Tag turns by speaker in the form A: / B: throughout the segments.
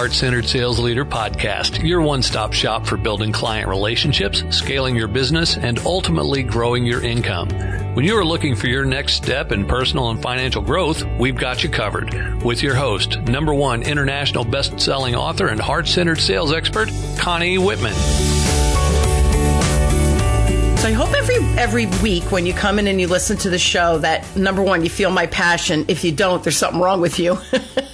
A: Heart Centered Sales Leader podcast, your one stop shop for building client relationships, scaling your business, and ultimately growing your income. When you are looking for your next step in personal and financial growth, we've got you covered. With your host, number one international best selling author and heart centered sales expert, Connie Whitman.
B: So I hope every every week when you come in and you listen to the show that number one you feel my passion. If you don't, there's something wrong with you.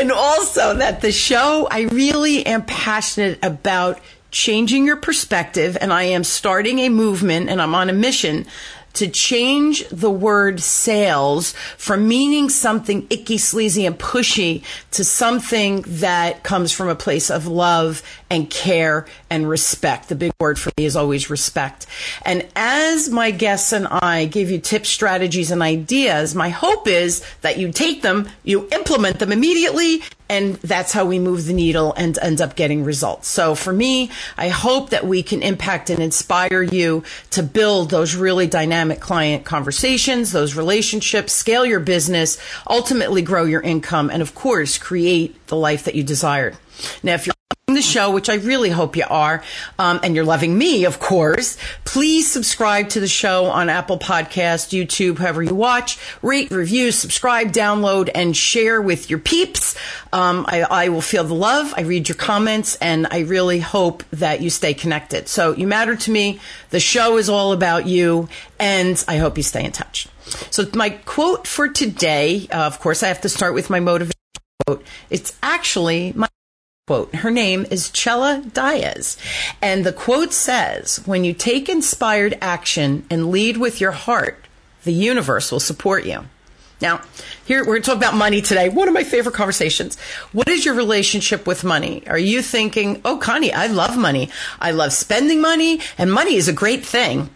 B: and also that the show I really am passionate about changing your perspective and I am starting a movement and I'm on a mission to change the word sales from meaning something icky, sleazy, and pushy to something that comes from a place of love and care and respect. The big word for me is always respect. And as my guests and I give you tips, strategies, and ideas, my hope is that you take them, you implement them immediately, and that's how we move the needle and end up getting results. So for me, I hope that we can impact and inspire you to build those really dynamic client conversations, those relationships, scale your business, ultimately grow your income, and of course, create the life that you desired. Now, if you're the show, which I really hope you are, um, and you're loving me, of course, please subscribe to the show on Apple Podcast, YouTube, however you watch. Rate, review, subscribe, download, and share with your peeps. Um, I, I will feel the love. I read your comments, and I really hope that you stay connected. So you matter to me. The show is all about you, and I hope you stay in touch. So my quote for today, uh, of course, I have to start with my motivation quote. It's actually my quote. Her name is Chella Diaz. And the quote says, when you take inspired action and lead with your heart, the universe will support you. Now, here we're going to talk about money today. One of my favorite conversations. What is your relationship with money? Are you thinking, oh, Connie, I love money. I love spending money, and money is a great thing.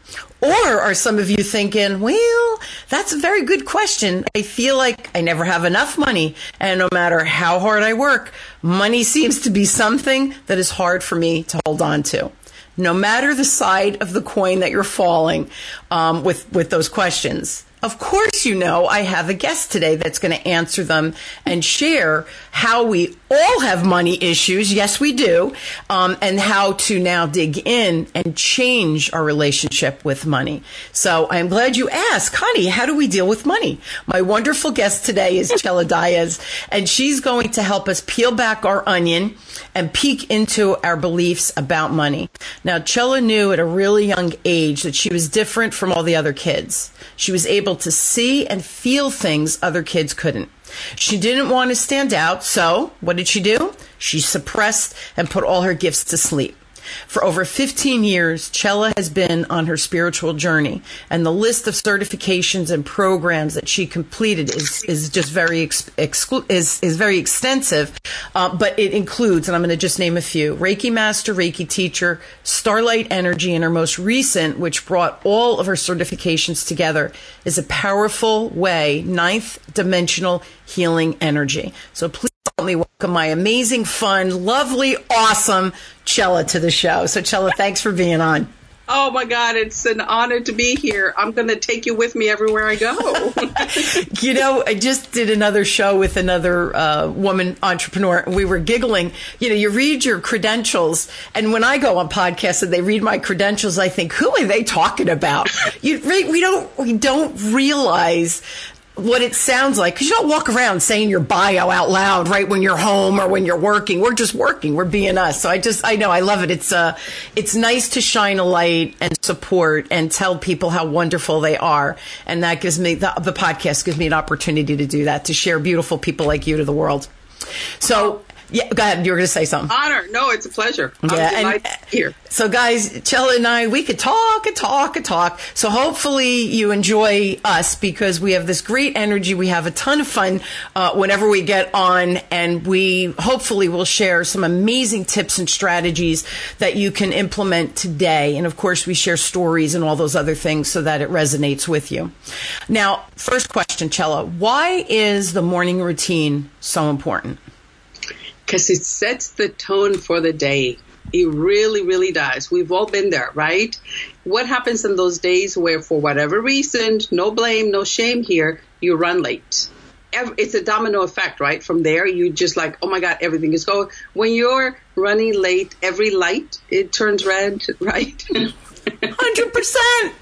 B: Or are some of you thinking, well, that's a very good question. I feel like I never have enough money. And no matter how hard I work, money seems to be something that is hard for me to hold on to. No matter the side of the coin that you're falling um, with, with those questions, of course, you know, I have a guest today that's going to answer them and share how we all have money issues. Yes, we do. Um, and how to now dig in and change our relationship with money. So I'm glad you asked, Connie, how do we deal with money? My wonderful guest today is Chella Diaz, and she's going to help us peel back our onion and peek into our beliefs about money. Now, Chella knew at a really young age that she was different from all the other kids. She was able to see and feel things other kids couldn't. She didn't want to stand out, so what did she do? She suppressed and put all her gifts to sleep. For over 15 years, Chella has been on her spiritual journey, and the list of certifications and programs that she completed is, is just very ex- exclu- is, is very extensive. Uh, but it includes, and I'm going to just name a few: Reiki Master, Reiki Teacher, Starlight Energy, and her most recent, which brought all of her certifications together, is a powerful way, ninth dimensional healing energy. So please help me welcome my amazing, fun, lovely, awesome Chella to the show. So, Chella, thanks for being on.
C: Oh my God, it's an honor to be here. I'm going to take you with me everywhere I go.
B: you know, I just did another show with another uh, woman entrepreneur, we were giggling. You know, you read your credentials, and when I go on podcasts and they read my credentials, I think, who are they talking about? You, we don't, we don't realize what it sounds like. Because you don't walk around saying your bio out loud right when you're home or when you're working. We're just working. We're being us. So i just i know. I love it. It's uh it's nice to shine a light and support and tell people how wonderful they are. And that gives me the, the podcast gives me an opportunity to do that to share beautiful people like you to the world. So yeah, go ahead. You were going to say something.
C: Honor. No, it's a pleasure. Yeah, and here.
B: So, guys, Chella and I, we could talk and talk and talk. So, hopefully, you enjoy us because we have this great energy. We have a ton of fun uh, whenever we get on, and we hopefully will share some amazing tips and strategies that you can implement today. And of course, we share stories and all those other things so that it resonates with you. Now, first question, Chella, why is the morning routine so important?
C: Because it sets the tone for the day. It really, really does. We've all been there, right? What happens in those days where, for whatever reason, no blame, no shame here, you run late? it's a domino effect, right? From there, you just like, oh my God, everything is going. When you're running late, every light it turns red, right?
B: Hundred percent.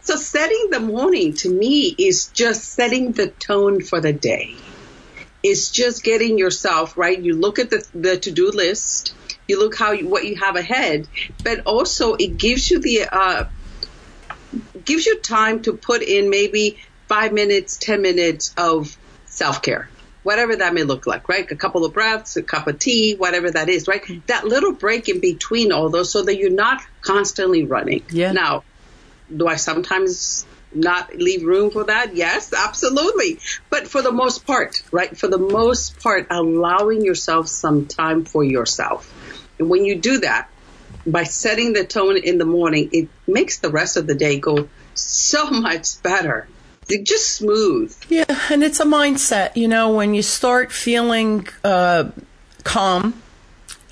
C: So setting the morning to me is just setting the tone for the day. It's just getting yourself right. You look at the, the to do list. You look how you, what you have ahead, but also it gives you the uh, gives you time to put in maybe five minutes, 10 minutes of self care, whatever that may look like, right? A couple of breaths, a cup of tea, whatever that is, right? That little break in between all those so that you're not constantly running.
B: Yeah.
C: Now, do I sometimes not leave room for that? Yes, absolutely. But for the most part, right? For the most part, allowing yourself some time for yourself. And when you do that, by setting the tone in the morning, it makes the rest of the day go so much better. It's just smooth.
B: Yeah, and it's a mindset. You know, when you start feeling uh, calm,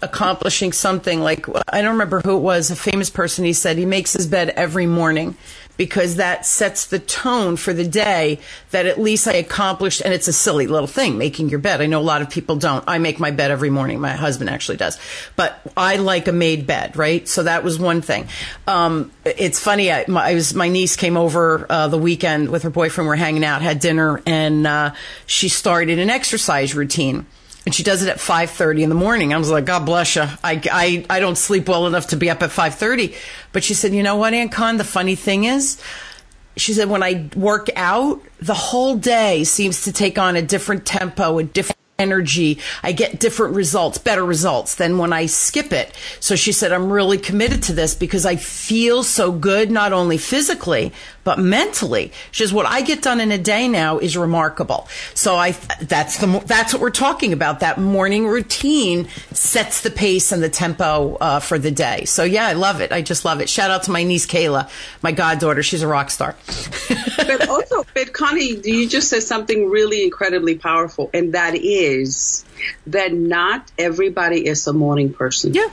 B: accomplishing something like I don't remember who it was, a famous person. He said he makes his bed every morning because that sets the tone for the day that at least I accomplished. And it's a silly little thing, making your bed. I know a lot of people don't. I make my bed every morning. My husband actually does, but I like a made bed, right? So that was one thing. Um, it's funny. I, my, I, was my niece came over uh, the weekend with her boyfriend. We're hanging out, had dinner, and uh, she started an exercise routine and she does it at 5.30 in the morning i was like god bless you I, I, I don't sleep well enough to be up at 5.30 but she said you know what aunt con the funny thing is she said when i work out the whole day seems to take on a different tempo a different energy. I get different results, better results than when I skip it. So she said, I'm really committed to this because I feel so good, not only physically, but mentally. She says, what I get done in a day now is remarkable. So I, that's the, that's what we're talking about. That morning routine sets the pace and the tempo uh, for the day. So yeah, I love it. I just love it. Shout out to my niece Kayla, my goddaughter. She's a rock star.
C: but also, but Connie, you just said something really incredibly powerful, and that is is that not everybody is a morning person.
B: Yeah.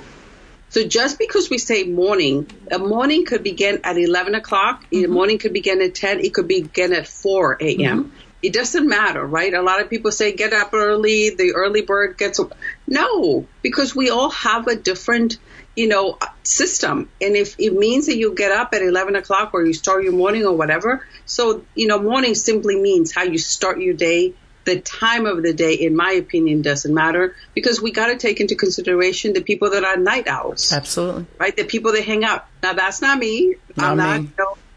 C: So just because we say morning, a morning could begin at 11 o'clock, mm-hmm. a morning could begin at 10, it could begin at 4 a.m. Mm-hmm. It doesn't matter, right? A lot of people say get up early, the early bird gets. No, because we all have a different, you know, system. And if it means that you get up at 11 o'clock or you start your morning or whatever, so, you know, morning simply means how you start your day the time of the day, in my opinion, doesn't matter because we got to take into consideration the people that are night owls.
B: Absolutely.
C: Right? The people that hang out. Now, that's not me.
B: Not
C: I'm not.
B: Me.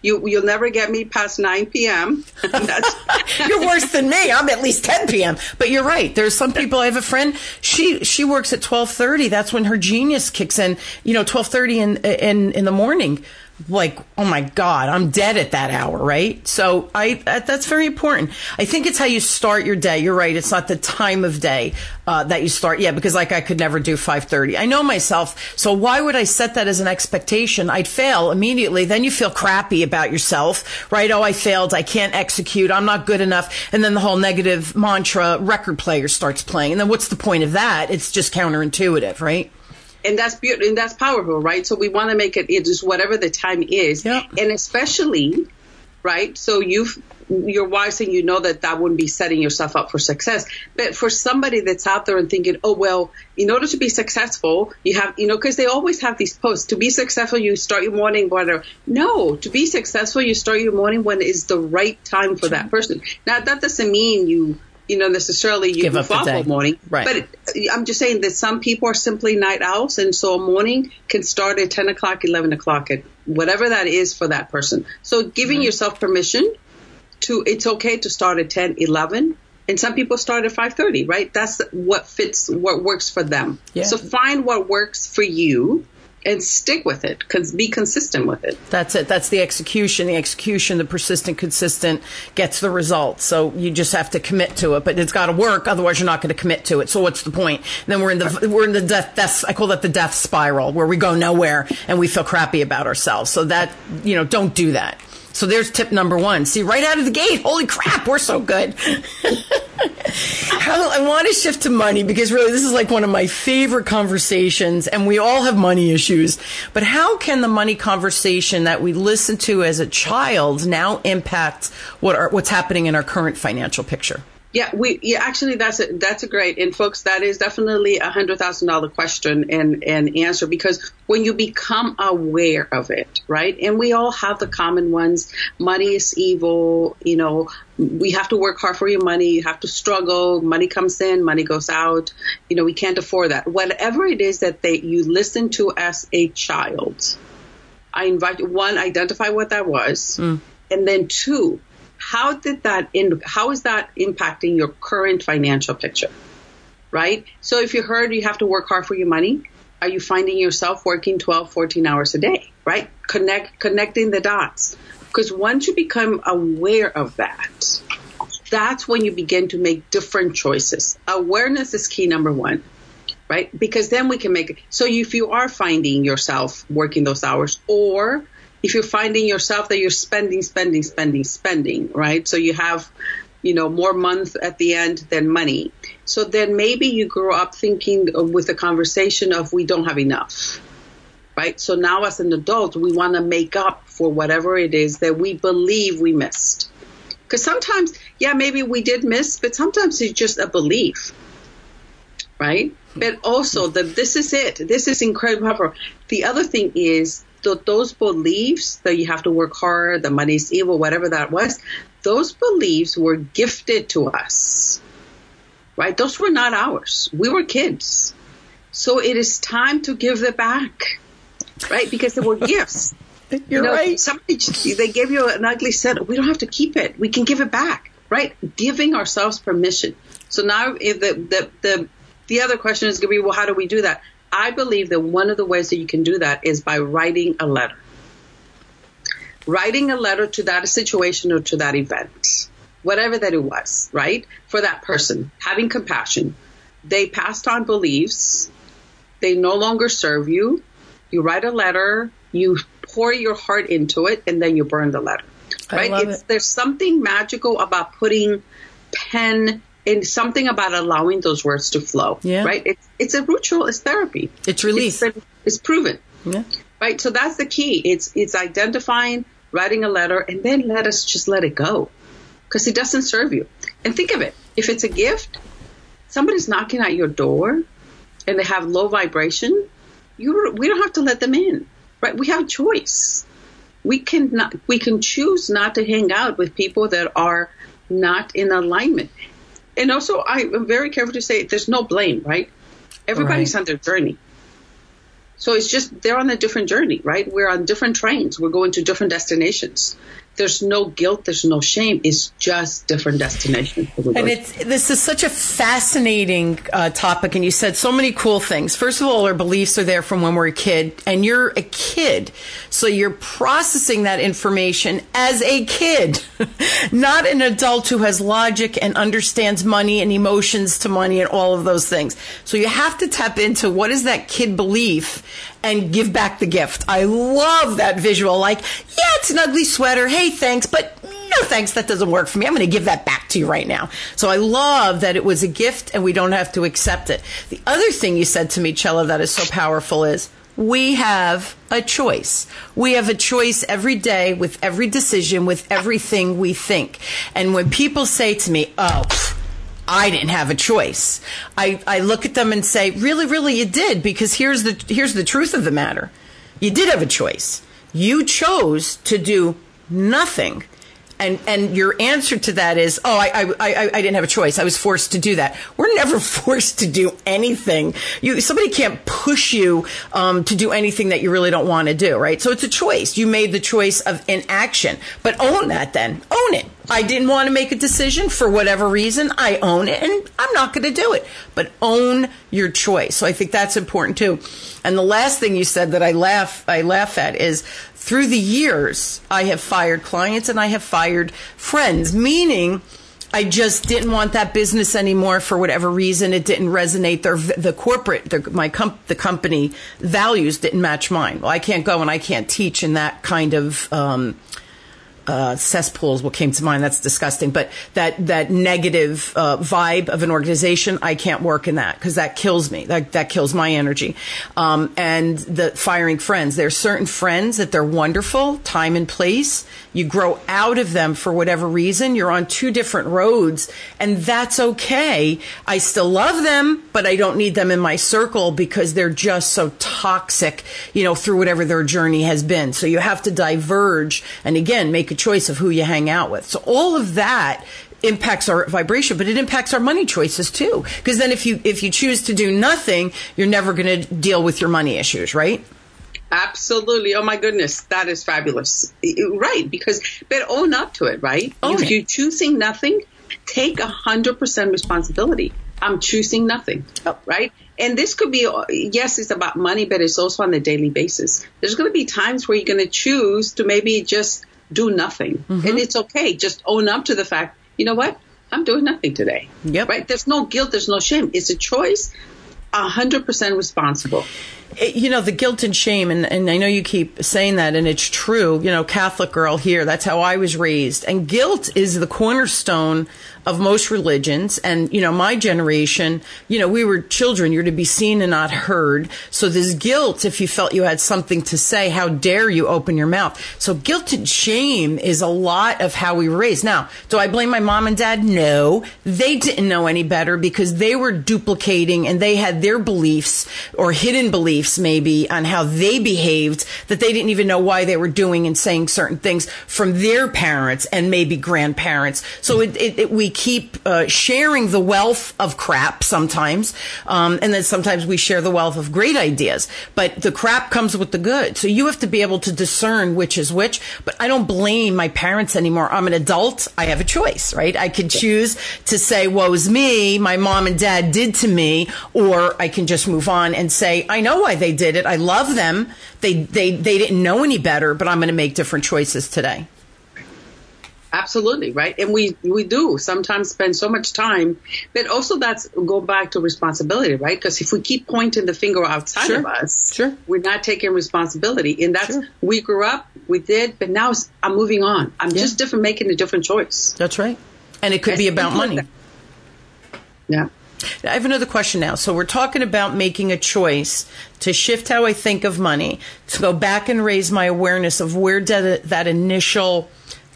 C: You, you'll never get me past 9 p.m.
B: you're worse than me. I'm at least 10 p.m. But you're right. There's some people. I have a friend. She she works at 12:30. That's when her genius kicks in. You know, 12:30 in in in the morning like, oh my God, I'm dead at that hour, right? So I, that, that's very important. I think it's how you start your day. You're right. It's not the time of day, uh, that you start. Yeah, because like I could never do 530. I know myself. So why would I set that as an expectation? I'd fail immediately. Then you feel crappy about yourself, right? Oh, I failed. I can't execute. I'm not good enough. And then the whole negative mantra record player starts playing. And then what's the point of that? It's just counterintuitive, right?
C: And that's beautiful and that's powerful, right? So we want to make it, it just whatever the time is,
B: yeah.
C: and especially, right? So you've you're wise and you know that that wouldn't be setting yourself up for success. But for somebody that's out there and thinking, oh well, in order to be successful, you have, you know, because they always have these posts. To be successful, you start your morning whatever. No, to be successful, you start your morning when is the right time for that person. Now that doesn't mean you you know, necessarily you
B: give up the
C: morning.
B: Right.
C: But it, I'm just saying that some people are simply night owls, and so a morning can start at 10 o'clock, 11 o'clock, at whatever that is for that person. So giving mm-hmm. yourself permission to, it's okay to start at 10, 11. And some people start at 5:30, right? That's what fits, what works for them.
B: Yeah.
C: So find what works for you and stick with it because be consistent with it.
B: That's it. That's the execution. The execution the persistent consistent gets the result. So you just have to commit to it but it's got to work otherwise you're not going to commit to it. So what's the point? And then we're in the we're in the death, death i call that the death spiral where we go nowhere and we feel crappy about ourselves. So that you know don't do that so there's tip number one. See, right out of the gate, holy crap, we're so good. I want to shift to money because really this is like one of my favorite conversations and we all have money issues. But how can the money conversation that we listen to as a child now impact what are, what's happening in our current financial picture?
C: Yeah, we yeah actually that's a, that's a great and folks that is definitely a hundred thousand dollar question and and answer because when you become aware of it, right? And we all have the common ones. Money is evil. You know, we have to work hard for your money. You have to struggle. Money comes in, money goes out. You know, we can't afford that. Whatever it is that they you listen to as a child, I invite you one identify what that was, mm. and then two how did that in, how is that impacting your current financial picture? Right? So if you heard you have to work hard for your money, are you finding yourself working 12, 14 hours a day? Right? Connect, connecting the dots. Because once you become aware of that, that's when you begin to make different choices. Awareness is key number one, right? Because then we can make it. So if you are finding yourself working those hours or if you're finding yourself that you're spending, spending, spending, spending, right? So you have, you know, more month at the end than money. So then maybe you grow up thinking with a conversation of we don't have enough, right? So now as an adult, we want to make up for whatever it is that we believe we missed. Because sometimes, yeah, maybe we did miss, but sometimes it's just a belief, right? But also that this is it. This is incredible. The other thing is those beliefs that you have to work hard, the money's evil, whatever that was, those beliefs were gifted to us. Right? Those were not ours. We were kids. So it is time to give it back. Right? Because they were gifts.
B: You're you know, right.
C: Somebody, they gave you an ugly set. We don't have to keep it. We can give it back. Right? Giving ourselves permission. So now eh, the, the, the, the other question is going to be, well, how do we do that? I believe that one of the ways that you can do that is by writing a letter. Writing a letter to that situation or to that event, whatever that it was, right? For that person, having compassion. They passed on beliefs. They no longer serve you. You write a letter, you pour your heart into it, and then you burn the letter. Right?
B: It.
C: There's something magical about putting pen and something about allowing those words to flow.
B: Yeah.
C: Right? It's, it's a ritual. It's therapy.
B: It's release.
C: It's, it's proven.
B: Yeah.
C: Right? So that's the key. It's, it's identifying, writing a letter, and then let us just let it go. Because it doesn't serve you. And think of it. If it's a gift, somebody's knocking at your door and they have low vibration, you we don't have to let them in. Right? We have a choice. We can not, we can choose not to hang out with people that are not in alignment and also I am very careful to say there's no blame, right? Everybody's right. on their journey. So it's just they're on a different journey, right? We're on different trains. We're going to different destinations. There's no guilt. There's no shame. It's just different destinations.
B: And it's this is such a fascinating uh, topic, and you said so many cool things. First of all, our beliefs are there from when we're a kid, and you're a kid, so you're processing that information as a kid, not an adult who has logic and understands money and emotions to money and all of those things. So you have to tap into what is that kid belief and give back the gift. I love that visual. Like, yeah, it's an ugly sweater. Hey, thanks, but no thanks, that doesn't work for me. I'm going to give that back to you right now. So I love that it was a gift and we don't have to accept it. The other thing you said to me, Chella, that is so powerful is we have a choice. We have a choice every day with every decision, with everything we think. And when people say to me, oh, I didn't have a choice. I, I look at them and say, really, really, you did, because here's the, here's the truth of the matter. You did have a choice. You chose to do nothing and and your answer to that is, oh, I, I, I, didn't have a choice. I was forced to do that. We're never forced to do anything. You somebody can't push you um, to do anything that you really don't want to do, right? So it's a choice. You made the choice of inaction, but own that. Then own it. I didn't want to make a decision for whatever reason. I own it, and I'm not going to do it. But own your choice. So I think that's important too. And the last thing you said that I laugh I laugh at is through the years, I have fired clients and I have fired friends, meaning I just didn't want that business anymore for whatever reason. It didn't resonate. The, the corporate, the, my comp, the company values didn't match mine. Well, I can't go and I can't teach in that kind of um, uh, cesspool is what came to mind. That's disgusting. But that that negative uh, vibe of an organization, I can't work in that because that kills me. That that kills my energy. Um, and the firing friends. There's certain friends that they're wonderful, time and place. You grow out of them for whatever reason. You're on two different roads, and that's okay. I still love them, but I don't need them in my circle because they're just so toxic. You know, through whatever their journey has been. So you have to diverge, and again, make a choice of who you hang out with. So all of that impacts our vibration, but it impacts our money choices too. Because then if you if you choose to do nothing, you're never going to deal with your money issues, right?
C: Absolutely. Oh my goodness, that is fabulous. Right, because but own up to it, right?
B: Own
C: if
B: it.
C: you're choosing nothing, take a hundred percent responsibility. I'm choosing nothing,
B: Oh.
C: right? And this could be yes, it's about money, but it's also on a daily basis. There's going to be times where you're going to choose to maybe just do nothing,
B: Mm-hmm.
C: and it's okay. Just own up to the fact. You know what? I'm doing nothing today.
B: Yep.
C: Right? There's no guilt. There's no shame. It's a choice. A hundred percent responsible.
B: it- you know the guilt and shame and, and i know you keep saying that and it's true you know catholic girl here that's how i was raised and guilt is the cornerstone of most religions. And you know my generation you know we were children. You're to be seen and not heard. So this guilt if you felt you had something to say how dare you open your mouth? So guilt and shame is a lot of how we were raised. Now do i blame my mom and dad? No. They didn't know any better because they were duplicating and they had their beliefs or hidden beliefs maybe on how they behaved that they didn't even know why they were doing and saying certain things from their parents and maybe grandparents. So it, it, it, we keep uh, sharing the wealth of crap sometimes, um, and then sometimes we share the wealth of great ideas. But the crap comes with the good. So you have to be able to discern which is which. But I don't blame my parents anymore. I'm an adult. I have a choice, right? I could choose to say, woe's me, my mom and dad did to me, or I can just move on and say, I know why they did it. I love them. They, they, they didn't know any better, but I'm going to make different choices today.
C: Absolutely, right? And we, we do sometimes spend so much time, but also that's go back to responsibility, right? Because if we keep pointing the finger outside
B: Sure.
C: of us,
B: Sure.
C: we're not taking responsibility. And that's,
B: Sure.
C: we grew up, we did, but now I'm moving on. I'm
B: Yeah.
C: just different, making a different choice.
B: That's right. And it could be about money.
C: Yeah.
B: I have another question now. So we're talking about making a choice to shift how I think of money, to go back and raise my awareness of where did that initial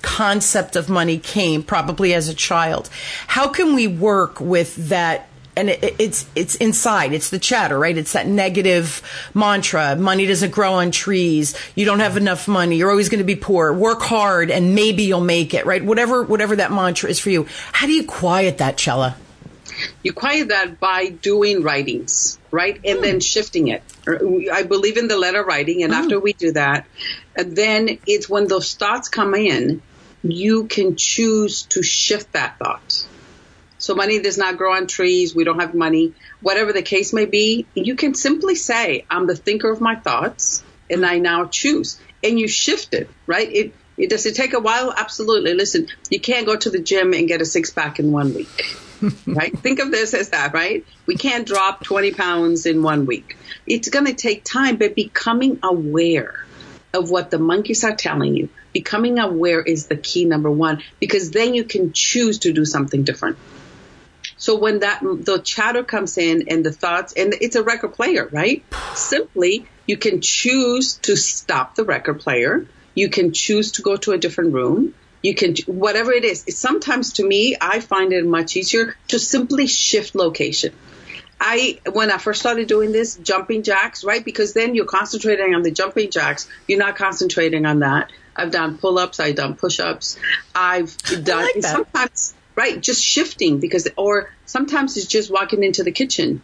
B: concept of money came, probably as a child. How can we work with that? And it, it's it's inside. It's the chatter, right? It's that negative mantra. Money doesn't grow on trees. You don't have enough money. You're always going to be poor. Work hard, and maybe you'll make it, right? Whatever whatever that mantra is for you. How do you quiet that, Chella?
C: You quiet that by doing writings, right? And then hmm. shifting it. Er, I believe in the letter writing, and hmm. after we do that, then it's when those thoughts come in, you can choose to shift that thought. So money does not grow on trees. We don't have money. Whatever the case may be, you can simply say, I'm the thinker of my thoughts and I now choose. And you shift it, right? It, it does it take a while? Absolutely. Listen, you can't go to the gym and get a six pack in one week. right? Think of this as that, right? We can't drop 20 pounds in one week. It's going to take time, but becoming aware of what the monkeys are telling you, becoming aware is the key number one, because then you can choose to do something different. So when that the chatter comes in and the thoughts and it's a record player, right? Simply you can choose to stop the record player. You can choose to go to a different room. You can whatever it is. Sometimes to me, I find it much easier to simply shift location. I when I first started doing this, jumping jacks, right? Because then you're concentrating on the jumping jacks. You're not concentrating on that. I've done pull-ups. I've done push-ups. I've done
B: like
C: sometimes right, just shifting because or sometimes it's just walking into the kitchen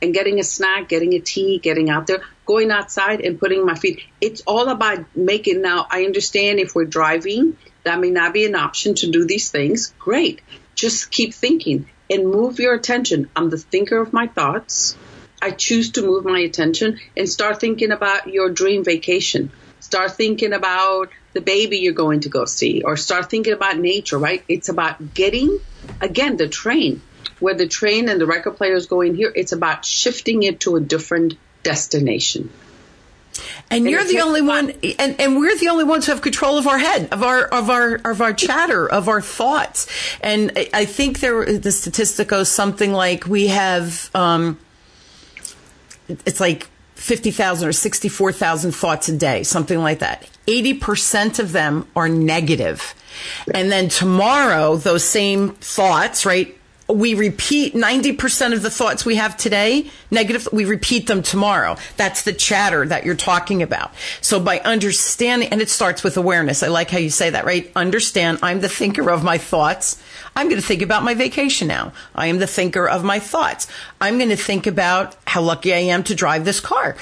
C: and getting a snack, getting a tea, getting out there, going outside and putting my feet. It's all about making now. I understand if we're driving, that may not be an option to do these things. Great. Just keep thinking and move your attention. I'm the thinker of my thoughts. I choose to move my attention and start thinking about your dream vacation. Start thinking about the baby you're going to go see or start thinking about nature, right? It's about getting, again, the train. Where the train and the record player is going here, it's about shifting it to a different destination.
B: And, you're the only one, and, and we're the only ones who have control of our head, of our of our of our chatter, of our thoughts. And I, I think there the statistic goes something like we have, um, it's like fifty thousand or sixty four thousand thoughts a day, something like that. Eighty percent of them are negative, and then tomorrow those same thoughts, right? We repeat 90% of the thoughts we have today, negative, we repeat them tomorrow. That's the chatter that you're talking about. So by understanding, and it starts with awareness. I like how you say that, right? Understand I'm the thinker of my thoughts. I'm going to think about my vacation now. I am the thinker of my thoughts. I'm going to think about how lucky I am to drive this car.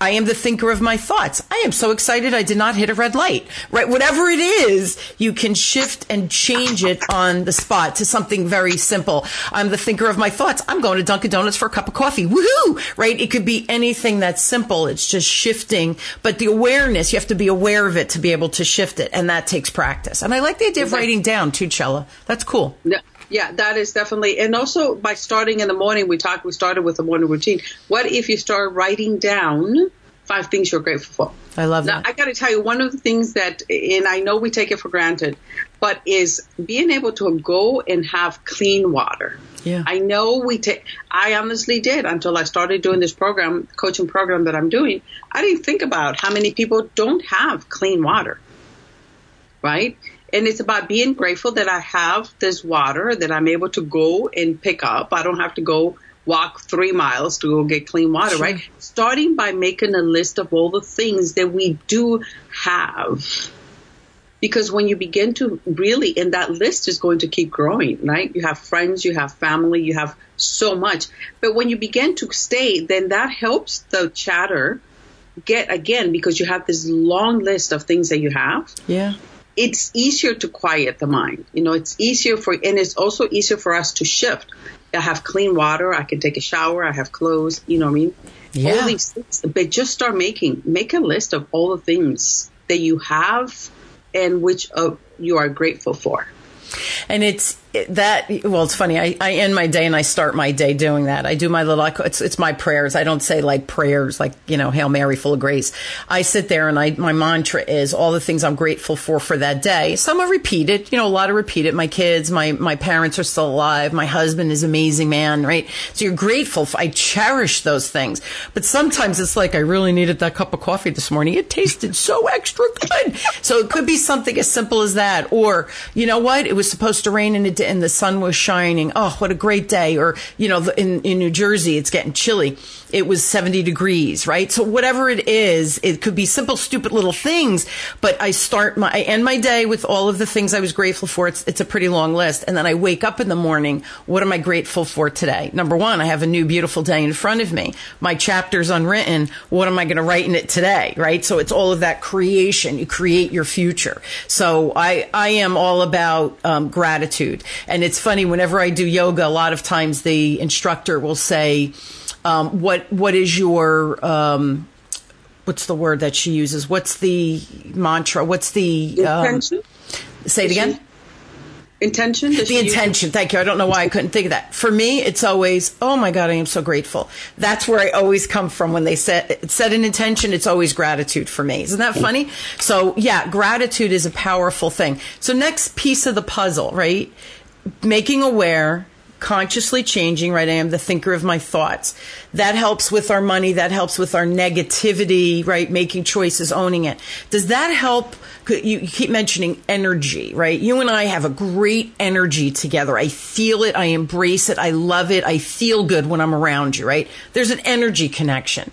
B: I am the thinker of my thoughts. I am so excited I did not hit a red light. Right? Whatever it is, you can shift and change it on the spot to something very simple. I'm the thinker of my thoughts. I'm going to Dunkin' Donuts for a cup of coffee. Woohoo! Right? It could be anything that's simple. It's just shifting. But the awareness, you have to be aware of it to be able to shift it. And that takes practice. And I like the idea of writing down too, Chella. That's cool.
C: Yeah. Yeah, that is definitely, and also by starting in the morning, we talked, we started with the morning routine. What if you start writing down five things you're grateful
B: for? I love
C: now,
B: that.
C: I got to tell you, one of the things that, and I know we take it for granted, but is being able to go and have clean water.
B: Yeah.
C: I know we take, I honestly did until I started doing this program, coaching program that I'm doing. I didn't think about how many people don't have clean water. Right? And it's about being grateful that I have this water that I'm able to go and pick up. I don't have to go walk three miles to go get clean water, sure. right? Starting by making a list of all the things that we do have. Because when you begin to really, and that list is going to keep growing, right? You have friends, you have family, you have so much. But when you begin to stay, then that helps the chatter get again because you have this long list of things that you have.
B: Yeah
C: it's easier to quiet the mind. You know, it's easier for, and it's also easier for us to shift. I have clean water. I can take a shower. I have clothes. You know what I mean?
B: Yeah.
C: All these things, but just start making, make a list of all the things that you have and which uh, you are grateful for.
B: And it's that well it's funny. I, I end my day and i start my day doing that. I do my little it's, it's my prayers. I don't say like prayers like you know hail mary full of grace. I sit there and i my mantra is all the things i'm grateful for for that day. Some are repeated you know a lot are repeated. My kids my my parents are still alive. My husband is amazing man right? So you're grateful for, i cherish those things. But sometimes it's like i really needed that cup of coffee this morning. It tasted so extra good. So it could be something as simple as that. Or you know what? It was supposed to rain in a and the sun was shining. Oh, what a great day. Or, you know, in, in New Jersey, it's getting chilly. It was 70 degrees, right? So whatever it is, it could be simple, stupid little things, but I start my, I end my day with all of the things I was grateful for. It's, it's a pretty long list. And then I wake up in the morning. What am I grateful for today? Number one, I have a new beautiful day in front of me. My chapter's unwritten. What am I going to write in it today? Right? So it's all of that creation. You create your future. So I, I am all about um, gratitude. And it's funny, whenever I do yoga, a lot of times the instructor will say, um, what what is your um, what's the word that she uses? What's the mantra? What's the
C: um, intention?
B: Say it again.
C: Intention.
B: The intention. Thank you. I don't know why I couldn't think of that. For me, it's always, oh my God, I am so grateful. That's where I always come from when they set set an intention. It's always gratitude for me. Isn't that funny? So yeah, gratitude is a powerful thing. So next piece of the puzzle, right? Making aware, consciously changing, right? I am the thinker of my thoughts. That helps with our money. That helps with our negativity, right? Making choices, owning it. Does that help? You keep mentioning energy, right? You and I have a great energy together. I feel it. I embrace it. I love it. I feel good when I'm around you, right? There's an energy connection.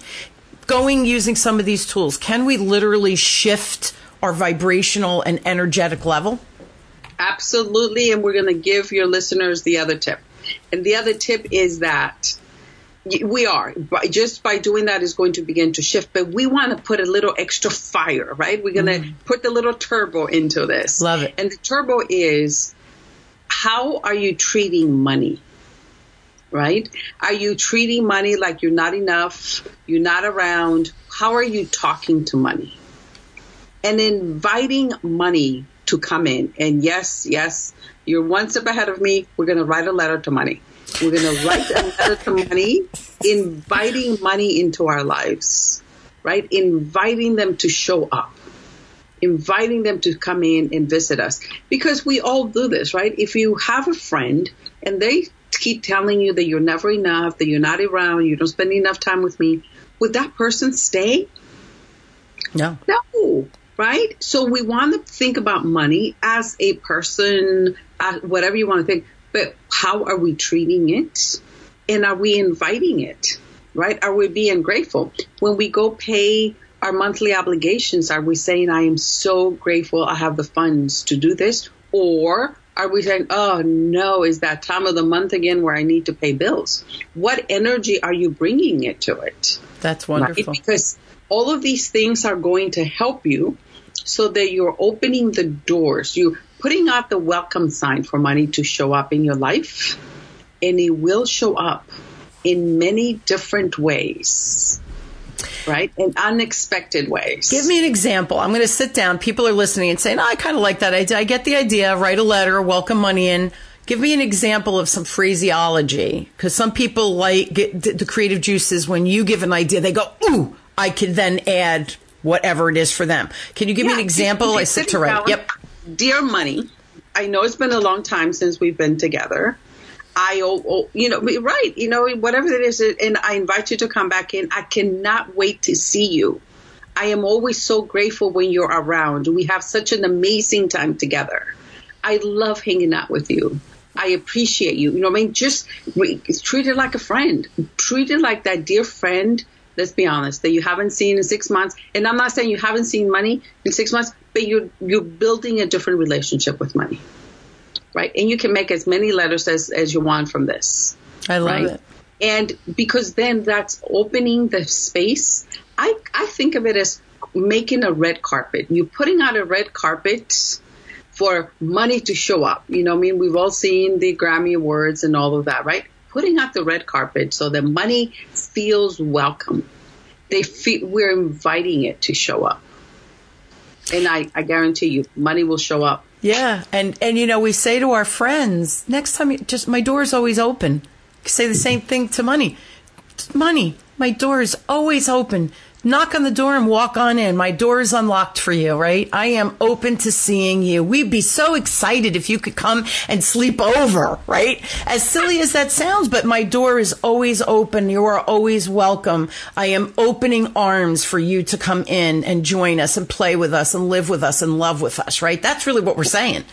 B: Going using some of these tools, can we literally shift our vibrational and energetic level?
C: Absolutely. And we're going to give your listeners the other tip. And the other tip is that we are just by doing that is going to begin to shift but we want to put a little extra fire right we're going to mm. put the little turbo into this
B: love it
C: and the turbo is how are you treating money right are you treating money like you're not enough you're not around how are you talking to money and inviting money to come in. And yes, yes, you're one step ahead of me. We're going to write a letter to money. We're going to write a letter to money, inviting money into our lives. right? Inviting them to show up inviting them to come in and visit us because we all do this, right? If you have a friend and they keep telling you that you're never enough, that you're not around, you don't spend enough time with me, would that person stay?
B: No.
C: No, right? So we want to think about money as a person, uh, whatever you want to think, but how are we treating it? And are we inviting it? Right? Are we being grateful? When we go pay our monthly obligations, are we saying, I am so grateful I have the funds to do this? Or are we saying, oh no, is that time of the month again where I need to pay bills? What energy are you bringing it to it?
B: That's wonderful.
C: Right? Because all of these things are going to help you so that you're opening the doors. You're putting out the welcome sign for money to show up in your life and it will show up in many different ways right? In unexpected ways.
B: Give me an example. I'm going to sit down. People are listening and saying, oh, I kind of like that idea. I get the idea. Write a letter, welcome money in. Give me an example of some phraseology. Because some people like the creative juices when you give an idea, they go, ooh, I could then add whatever it is for them. Can you give yeah, me an example? I sit to write. Yep.
C: Dear money, I know it's been a long time since we've been together. I, oh, oh, you know, right, you know, whatever it is, and I invite you to come back in. I cannot wait to see you. I am always so grateful when you're around. We have such an amazing time together. I love hanging out with you. I appreciate you. You know, I mean, just treat it like a friend. Treat it like that dear friend. Let's be honest, that you haven't seen in six months. And I'm not saying you haven't seen money in six months, but you're you're building a different relationship with money right? And you can make as many letters as, as you want from this.
B: I love
C: right?
B: it.
C: And because then that's opening the space. I, I think of it as making a red carpet. You're putting out a red carpet for money to show up. You know, I mean, we've all seen the Grammy Awards and all of that, right? Putting out the red carpet so that money feels welcome. They feel, we're inviting it to show up. And I, I guarantee you, money will show up
B: yeah, and and you know we say to our friends next time, just my door is always open. Say the same thing to money. Money, my door is always open knock on the door and walk on in. My door is unlocked for you, right? I am open to seeing you. We'd be so excited if you could come and sleep over, right? As silly as that sounds, but my door is always open. You are always welcome. I am opening arms for you to come in and join us and play with us and live with us and love with us, right? That's really what we're saying.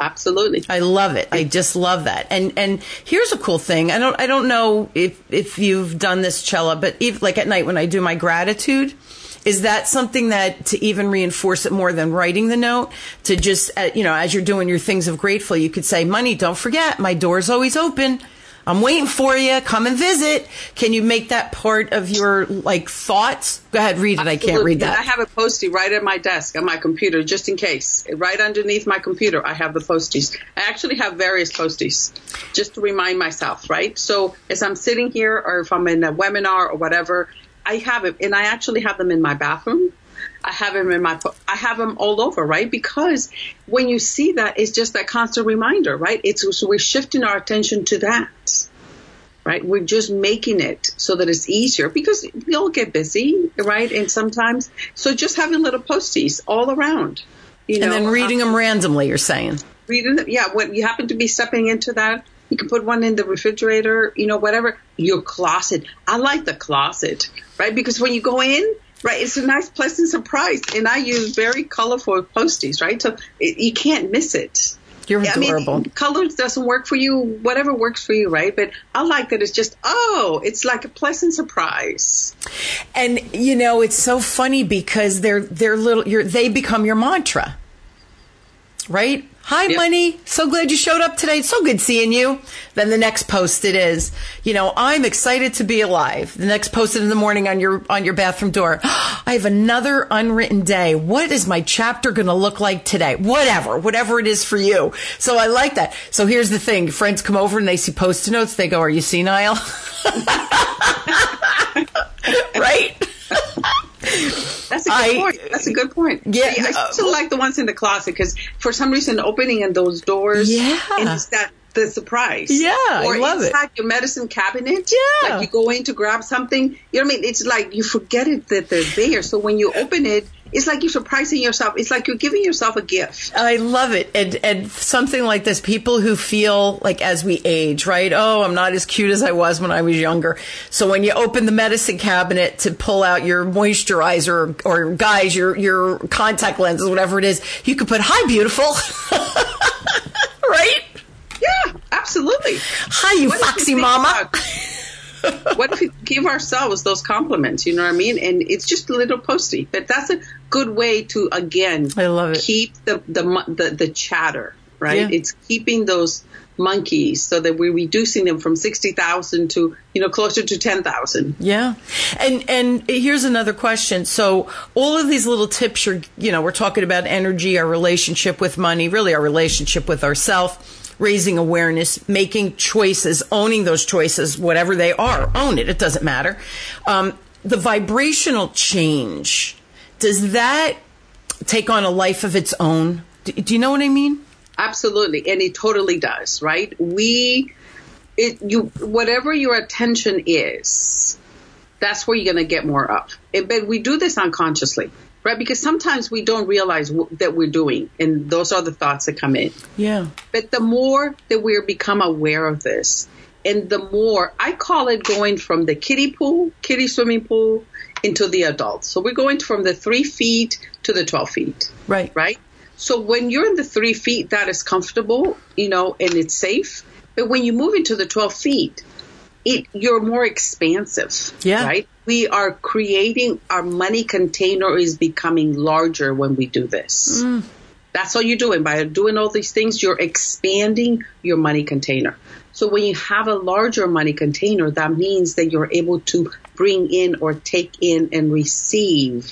C: Absolutely.
B: I love it. I just love that. And and here's a cool thing. I don't I don't know if if you've done this, Chella, but if, like at night when I do my gratitude, is that something that to even reinforce it more than writing the note to just uh, you know as you're doing your things of grateful, you could say, "Money, don't forget, my door's always open." I'm waiting for you. Come and visit. Can you make that part of your like thoughts? Go ahead, read it. I can't read that.
C: I have a postie right at my desk on my computer, just in case. Right underneath my computer, I have the posties. I actually have various posties, just to remind myself. Right. So as I'm sitting here, or if I'm in a webinar or whatever, I have it, and I actually have them in my bathroom. I have them in my, I have them all over, right? Because when you see that, it's just that constant reminder, right? It's so we're shifting our attention to that, right? We're just making it so that it's easier because we all get busy, right? And sometimes, so just having little posties all around,
B: you know, and then reading um, them randomly. You're saying
C: reading them, yeah. When you happen to be stepping into that, you can put one in the refrigerator, you know, whatever. Your closet. I like the closet, right? Because when you go in, Right. It's a nice, pleasant surprise. And I use very colorful posties, right? So it, you can't miss it.
B: You're adorable. I mean,
C: colors doesn't work for you, whatever works for you, right? But I like that it's just, oh, it's like a pleasant surprise.
B: And, you know, it's so funny because they're, they're little, they become your mantra, right? Hi, yep. money. So glad you showed up today. It's so good seeing you. Then the next post it is, you know, I'm excited to be alive. The next posted in the morning on your, on your bathroom door. I have another unwritten day. What is my chapter going to look like today? Whatever, whatever it is for you. So I like that. So here's the thing. Friends come over and they see post-it notes. They go, are you senile? right?
C: That's a good I, point. That's a good point. Yeah, I, I still uh, like the ones in the closet because for some reason opening in those doors,
B: yeah,
C: and it's that the surprise.
B: Yeah,
C: or
B: I love it.
C: your medicine cabinet.
B: Yeah.
C: Like you go in to grab something. You know what I mean? It's like you forget it that they're there. So when you open it, it's like you're surprising yourself. It's like you're giving yourself a gift.
B: I love it. And and something like this, people who feel like as we age, right? Oh, I'm not as cute as I was when I was younger. So when you open the medicine cabinet to pull out your moisturizer or, or guys, your your contact lenses, whatever it is, you could put hi beautiful. right?
C: Yeah, absolutely.
B: Hi you
C: What
B: foxy mama.
C: what if we give ourselves those compliments? You know what I mean? And it's just a little posty, but that's a good way to again
B: I love it.
C: keep the the the, the chatter right.
B: Yeah.
C: It's keeping those monkeys so that we're reducing them from sixty thousand to you know closer to ten thousand.
B: Yeah. And and here's another question. So all of these little tips you're you know, we're talking about energy, our relationship with money, really our relationship with ourselves, raising awareness, making choices, owning those choices, whatever they are. Own it. It doesn't matter. Um, the vibrational change, does that take on a life of its own? Do, do you know what I mean?
C: Absolutely, and it totally does, right? We, it you whatever your attention is, that's where you're going to get more of. And- But we do this unconsciously, right? Because sometimes we don't realize w- that we're doing, and those are the thoughts that come in.
B: Yeah.
C: But the more that we become aware of this, and the more I call it going from the kiddie pool, kiddie swimming pool, into the adult. So we're going from the three feet to the 12 feet
B: Right.
C: right? So when you're in the three feet, that is comfortable, you know, and it's safe. But when you move into the 12 feet, it, you're more expansive,
B: Yeah.
C: right? We are creating our money container is becoming larger when we do this. Mm. That's all you're doing. By doing all these things, you're expanding your money container. So when you have a larger money container, that means that you're able to bring in or take in and receive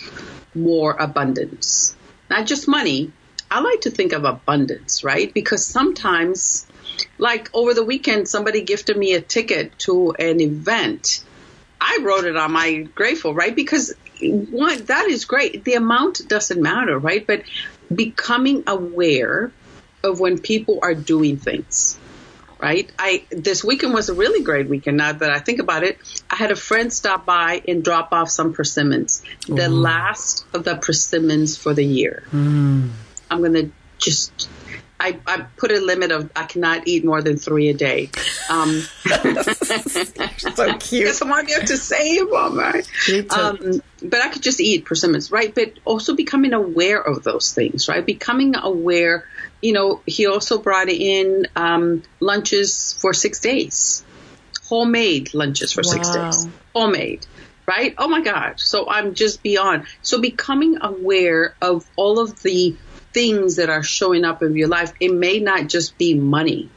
C: more abundance. Not just money. I like to think of abundance, right? Because sometimes, like over the weekend, somebody gifted me a ticket to an event. I wrote it on my grateful, right? Because one, that is great. The amount doesn't matter, right? But becoming aware of when people are doing things, right? I this weekend was a really great weekend. Now that I think about it, I had a friend stop by and drop off some persimmons, the last of the persimmons for the year. I'm gonna just. I, I put a limit of I cannot eat more than three a day. Um,
B: So cute.
C: because I want to to save them, right? Um, but I could just eat persimmons, right? But also becoming aware of those things, right? Becoming aware. You know, he also brought in um, lunches for six days, homemade lunches for six days, homemade. Right? Oh my God. So I'm just beyond. So becoming aware of all of the things that are showing up in your life, it may not just be money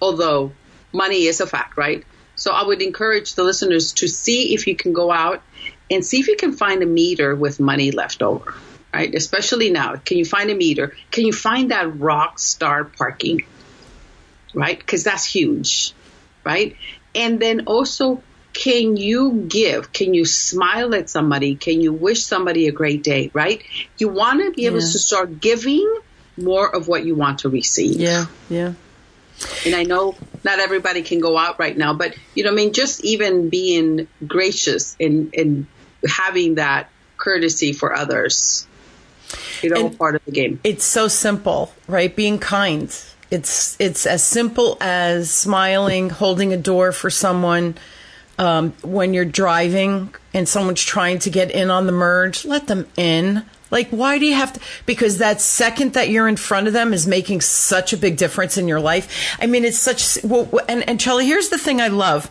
C: although money is a fact, right? So I would encourage the listeners to see if you can go out and see if you can find a meter with money left over, right? Especially now. Can you find a meter? Can you find that rock star parking, right? Because that's huge, right? And then also, can you give? Can you smile at somebody? Can you wish somebody a great day, right? You want to be able
B: Yeah.
C: to start giving more of what you want to receive.
B: Yeah. Yeah.
C: And I know not everybody can go out right now, but you know, I mean, just even being gracious and, and having that courtesy for others, you know,
B: And-
C: part of the game.
B: it's so simple, right? Being kind. It's it's as simple as smiling, holding a door for someone. Um, when you're driving and someone's trying to get in on the merge, let them in. Like, why do you have to? Because that second that you're in front of them is making such a big difference in your life. I mean, it's such. Well, and and Chella, here's the thing I love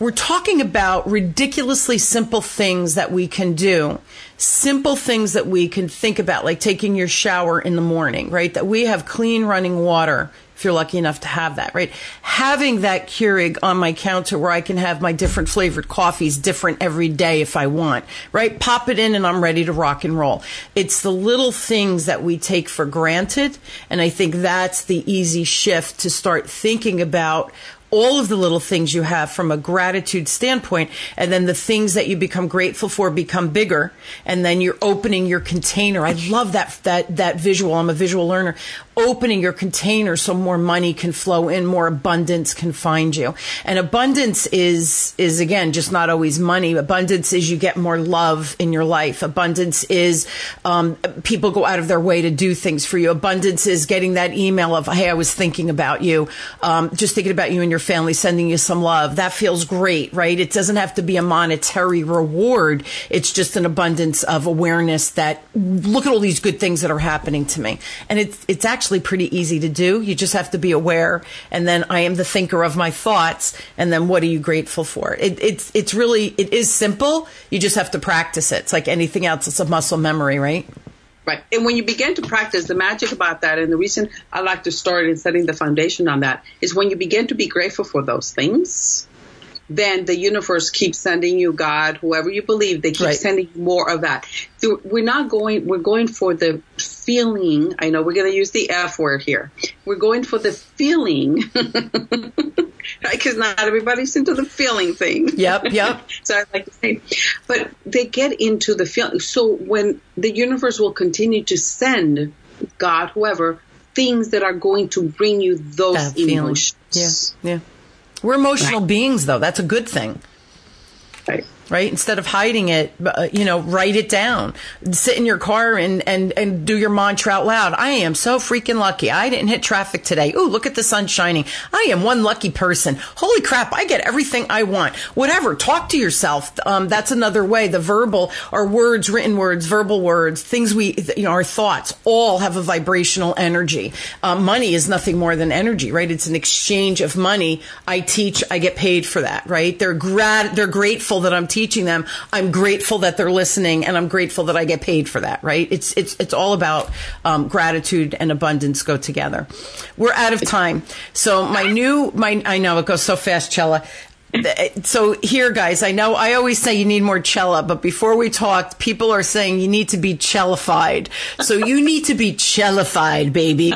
B: we're talking about ridiculously simple things that we can do simple things that we can think about like taking your shower in the morning right that we have clean running water if you're lucky enough to have that right having that keurig on my counter where i can have my different flavored coffees different every day if i want right pop it in and i'm ready to rock and roll it's the little things that we take for granted and i think that's the easy shift to start thinking about all of the little things you have from a gratitude standpoint, and then the things that you become grateful for become bigger, and then you're opening your container. I love that that that visual. I'm a visual learner. Opening your container so more money can flow in, more abundance can find you. And abundance is is again just not always money. Abundance is you get more love in your life. Abundance is um, people go out of their way to do things for you. Abundance is getting that email of hey, I was thinking about you, um, just thinking about you and your family, sending you some love. That feels great, right? It doesn't have to be a monetary reward. It's just an abundance of awareness that look at all these good things that are happening to me. And it's, it's actually pretty easy to do. You just have to be aware. And then I am the thinker of my thoughts. And then what are you grateful for? It, it's, it's really, it is simple. You just have to practice it. It's like anything else. It's a muscle memory, right?
C: Right. And when you begin to practice, the magic about that, and the reason I like to start in setting the foundation on that, is when you begin to be grateful for those things, then the universe keeps sending you God, whoever you believe, they keep right. sending more of that. So we're not going, we're going for the feeling. I know we're going to use the F word here. We're going for the feeling. Because not everybody's into the feeling thing.
B: Yep, yep.
C: so I like to say, but they get into the feeling. So when the universe will continue to send God, whoever, things that are going to bring you those emotions.
B: Yeah, yeah. We're emotional right. beings, though. That's a good thing.
C: Right
B: right? Instead of hiding it, uh, you know, write it down. Sit in your car and, and, and do your mantra out loud. I am so freaking lucky. I didn't hit traffic today. Ooh, look at the sun shining. I am one lucky person. Holy crap. I get everything I want. Whatever. Talk to yourself. Um, that's another way. The verbal are words, written words, verbal words, things we, you know, our thoughts all have a vibrational energy. Um, money is nothing more than energy, right? It's an exchange of money. I teach, I get paid for that, right? They're grat, they're grateful that I'm teaching teaching them. I'm grateful that they're listening, and I'm grateful that I get paid for that. Right? It's it's it's all about um, gratitude and abundance go together. We're out of time, so my new my I know it goes so fast, Chella so here guys i know i always say you need more Chella but before we talked people are saying you need to be Chellafied so you need to be Chellafied baby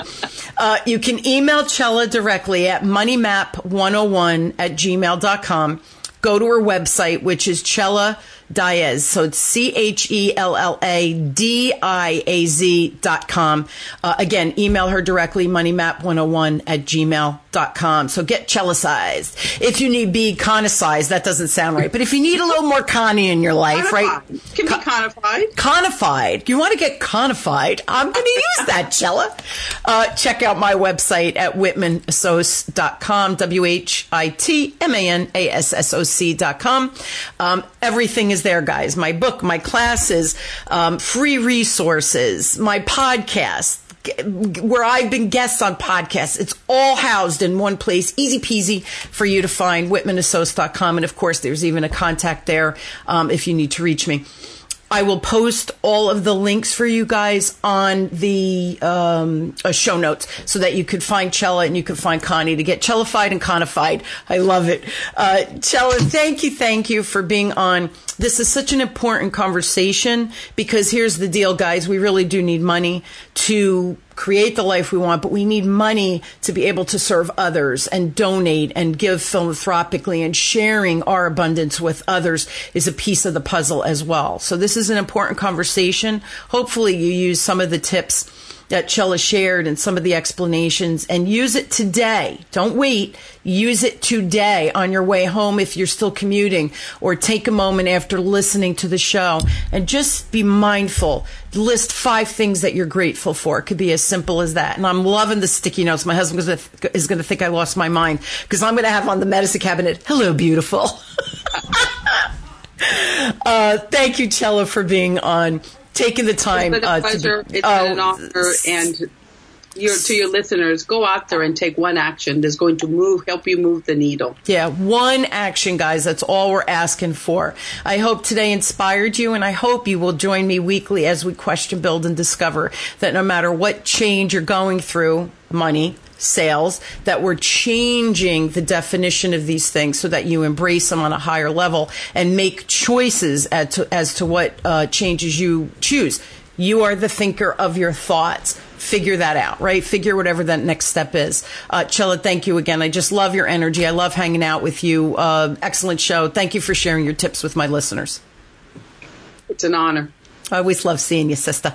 B: uh, you can email Chella directly at moneymap101 at gmail.com go to her website, which is Chella Diaz. So it's C H E L L A D I A Z dot com. Uh, again, email her directly, moneymap101 at gmail.com. So get cellicized. If you need be conicized, that doesn't sound right. But if you need a little more connie in your life, right?
C: Can be conified.
B: Conified. You want to get conified? I'm going to use that, Chella. Uh, check out my website at whitmanassociates.com, W H I T M A N A S S O C.com. Um, everything is there, guys. My book, my classes, um, free resources, my podcast, where I've been guests on podcasts. It's all housed in one place, easy peasy for you to find, whitmanassociates.com. And of course, there's even a contact there um, if you need to reach me. I will post all of the links for you guys on the um, uh, show notes so that you could find Chella and you could find Connie to get Chellafied and Conified. I love it. Uh, Chella, thank you, thank you for being on. This is such an important conversation because here's the deal, guys. We really do need money to create the life we want, but we need money to be able to serve others and donate and give philanthropically and sharing our abundance with others is a piece of the puzzle as well. So this is an important conversation. Hopefully you use some of the tips that Chella shared and some of the explanations and use it today. Don't wait. Use it today on your way home if you're still commuting or take a moment after listening to the show and just be mindful. List five things that you're grateful for. It could be as simple as that. And I'm loving the sticky notes. My husband is going to think I lost my mind because I'm going to have on the medicine cabinet, hello, beautiful. uh, thank you, Chella, for being on taking the time.
C: It's been a uh, pleasure. To be, it's been an oh, honor, and your, to your listeners, go out there and take one action that's going to move, help you move the needle.
B: Yeah, one action, guys. That's all we're asking for. I hope today inspired you, and I hope you will join me weekly as we question, build, and discover that no matter what change you're going through, money, sales that we're changing the definition of these things so that you embrace them on a higher level and make choices as to, as to what uh, changes you choose. You are the thinker of your thoughts figure that out, right? Figure whatever that next step is. Uh, Chella, thank you again. I just love your energy. I love hanging out with you. Uh, excellent show. Thank you for sharing your tips with my listeners.
C: It's an honor.
B: I always love seeing you, sister.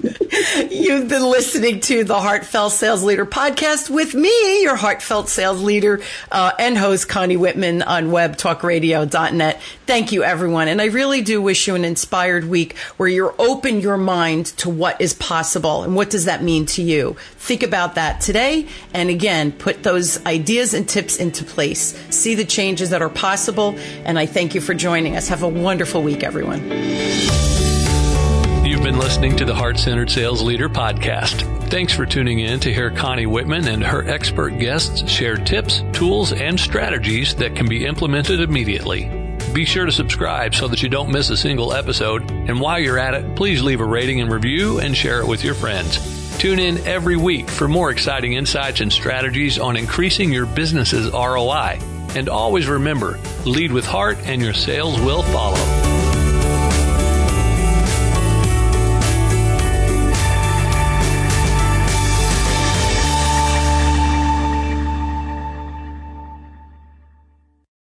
B: You've been listening to the Heartfelt Sales Leader podcast with me, your heartfelt sales leader uh, and host, Connie Whitman on webtalkradio.net. Thank you, everyone. And I really do wish you an inspired week where you're open your mind to what is possible and what does that mean to you. Think about that today. And again, put those ideas and tips into place. See the changes that are possible. And I thank you for joining us. Have a wonderful week, everyone.
A: You've been listening to the Heart Centered Sales Leader podcast. Thanks for tuning in to hear Connie Whitman and her expert guests share tips, tools, and strategies that can be implemented immediately. Be sure to subscribe so that you don't miss a single episode. And while you're at it, please leave a rating and review and share it with your friends. Tune in every week for more exciting insights and strategies on increasing your business's ROI. And always remember, lead with heart and your sales will follow.